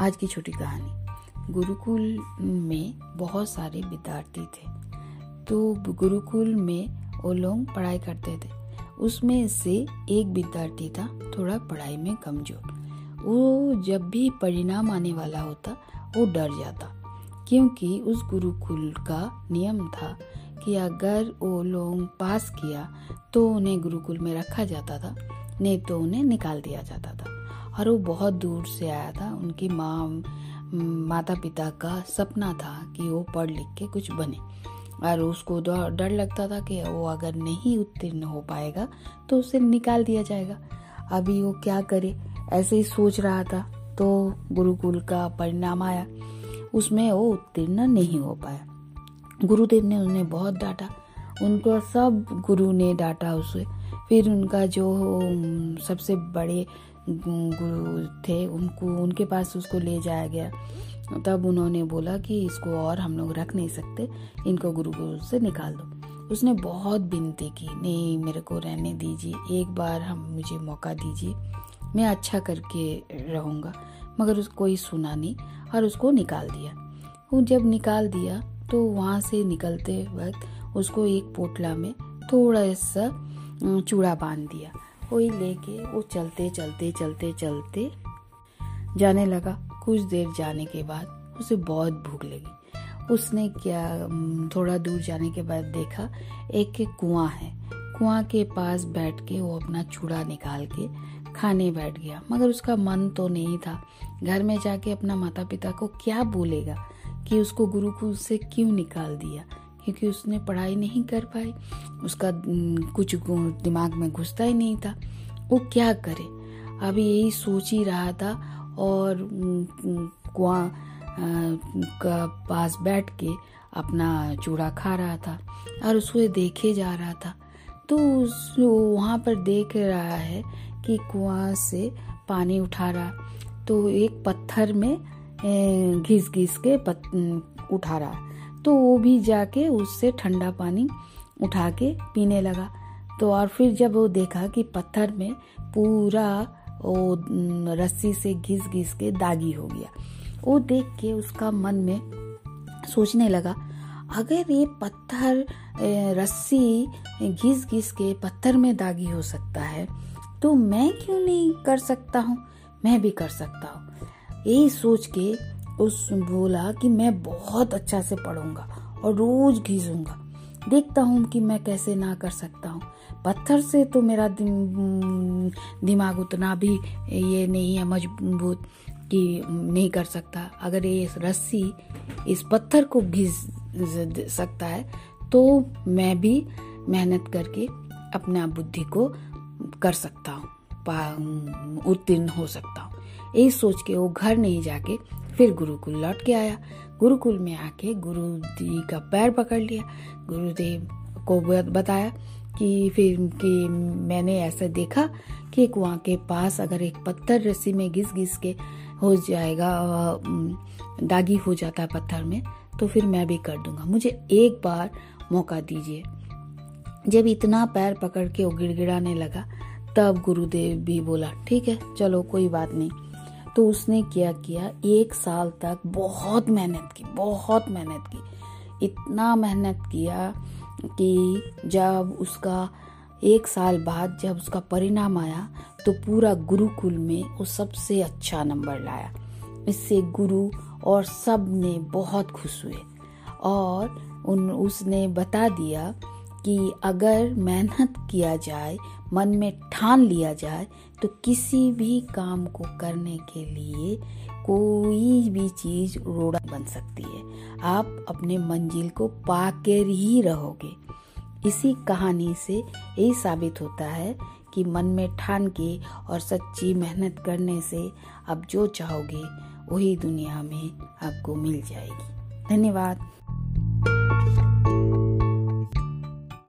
आज की छोटी कहानी। गुरुकुल में बहुत सारे विद्यार्थी थे। तो गुरुकुल में वो लोग पढ़ाई करते थे। उसमें से एक विद्यार्थी था, थोड़ा पढ़ाई में कमज़ोर। वो जब भी परिणाम आने वाला होता, वो डर जाता। क्योंकि उस गुरुकुल का नियम था कि अगर वो लोग पास किया तो उन्हें गुरुकुल में रखा जाता था, नहीं तो उन्हें निकाल दिया जाता था। और वो बहुत दूर से आया था। उनकी माँ माता पिता का सपना था कि वो पढ़ लिख के कुछ बने। और उसको डर लगता था कि वो अगर नहीं उत्तीर्ण हो पाएगा तो उसे निकाल दिया जाएगा। अभी वो क्या करे, ऐसे ही सोच रहा था तो गुरुकुल का परिणाम आया। उसमें वो उत्तीर्ण नहीं हो पाया। गुरुदेव ने उन्हें बहुत डांटा। उनको सब गुरु ने डांटा उसे। फिर उनका जो सबसे बड़े गुरु थे, उनको, उनके पास उसको ले जाया गया। तब उन्होंने बोला कि इसको और हम लोग रख नहीं सकते, इनको गुरु गुरु से निकाल दो। उसने बहुत विनती की, नहीं, मेरे को रहने दीजिए, एक बार हम, मुझे मौका दीजिए, मैं अच्छा करके रहूँगा। मगर उस, कोई सुना नहीं और उसको निकाल दिया। वो जब निकाल दिया तो वहाँ से निकलते वक्त उसको एक पोटला में थोड़ा सा चूड़ा बाँध दिया। वही लेके वो चलते चलते चलते चलते जाने लगा। कुछ देर जाने के बाद उसे बहुत भूख लगी। उसने क्या थोड़ा दूर जाने के बाद देखा एक कुआँ है। कुआँ के पास बैठ के वो अपना चूड़ा निकाल के खाने बैठ गया। मगर उसका मन तो नहीं था। घर में जाके अपना माता पिता को क्या बोलेगा कि उसको गुरुकुल से क्यों निकाल दिया? क्योंकि उसने पढ़ाई नहीं कर पाई उसका कुछ दिमाग में घुसता ही नहीं था। वो क्या करे? अभी यही सोच ही रहा था और कुआ का पास बैठ के अपना चूड़ा खा रहा था और उसको देखे जा रहा था। तो उस वहाँ पर देख रहा है कि कुआँ से पानी उठा रहा। तो एक पत्थर में घिस घिस के पत, उठा रहा। तो वो भी जाके उससे ठंडा पानी उठा के पीने लगा। तो और फिर जब वो देखा कि पत्थर में पूरा वो रस्सी से घिस घिस के दागी हो गया, वो देख के उसका मन में सोचने लगा, अगर ये पत्थर रस्सी घिस घिस के पत्थर में दागी हो सकता है तो मैं क्यों नहीं कर सकता हूँ? मैं भी कर सकता हूँ। यही सोच के उस बोला कि मैं बहुत अच्छा से पढ़ूँगा और रोज घिसूँगा। देखता हूँ कि मैं कैसे ना कर सकता हूँ। पत्थर से तो मेरा दिमाग उतना भी ये नहीं है मज़बूत कि नहीं कर सकता। अगर ये रस्सी इस पत्थर को घिस सकता है तो मैं भी मेहनत करके अपना बुद्धि को कर सकता हूँ उत्तीर्ण हो सकता हूँ। यही सोच के वो घर नहीं जाके फिर गुरुकुल लौट के आया। गुरुकुल में आके गुरु जी का पैर पकड़ लिया। गुरुदेव को बताया कि फिर कि मैंने ऐसा देखा कि कुआँ के पास अगर एक पत्थर रस्सी में घिस घिस के हो जाएगा दागी हो जाता है पत्थर में तो फिर मैं भी कर दूँगा। मुझे एक बार मौका दीजिए। जब इतना पैर पकड़ के वो गिड़गिड़ाने लगा, तब गुरुदेव भी बोला, ठीक है, चलो कोई बात नहीं। तो उसने क्या किया? एक साल तक बहुत मेहनत की, बहुत मेहनत की। इतना मेहनत किया कि जब उसका, एक साल बाद जब उसका परिणाम आया तो पूरा गुरुकुल में वो सबसे अच्छा नंबर लाया। इससे गुरु और सबने बहुत खुश हुए। और उन, उसने बता दिया कि अगर मेहनत किया जाए मन में ठान लिया जाए तो किसी भी काम को करने के लिए कोई भी चीज़ रोड़ा बन सकती है। आप अपने मंजिल को पाकर ही रहोगे। इसी कहानी से यही साबित होता है कि मन में ठान के और सच्ची मेहनत करने से आप जो चाहोगे, वही दुनिया में आपको मिल जाएगी। धन्यवाद।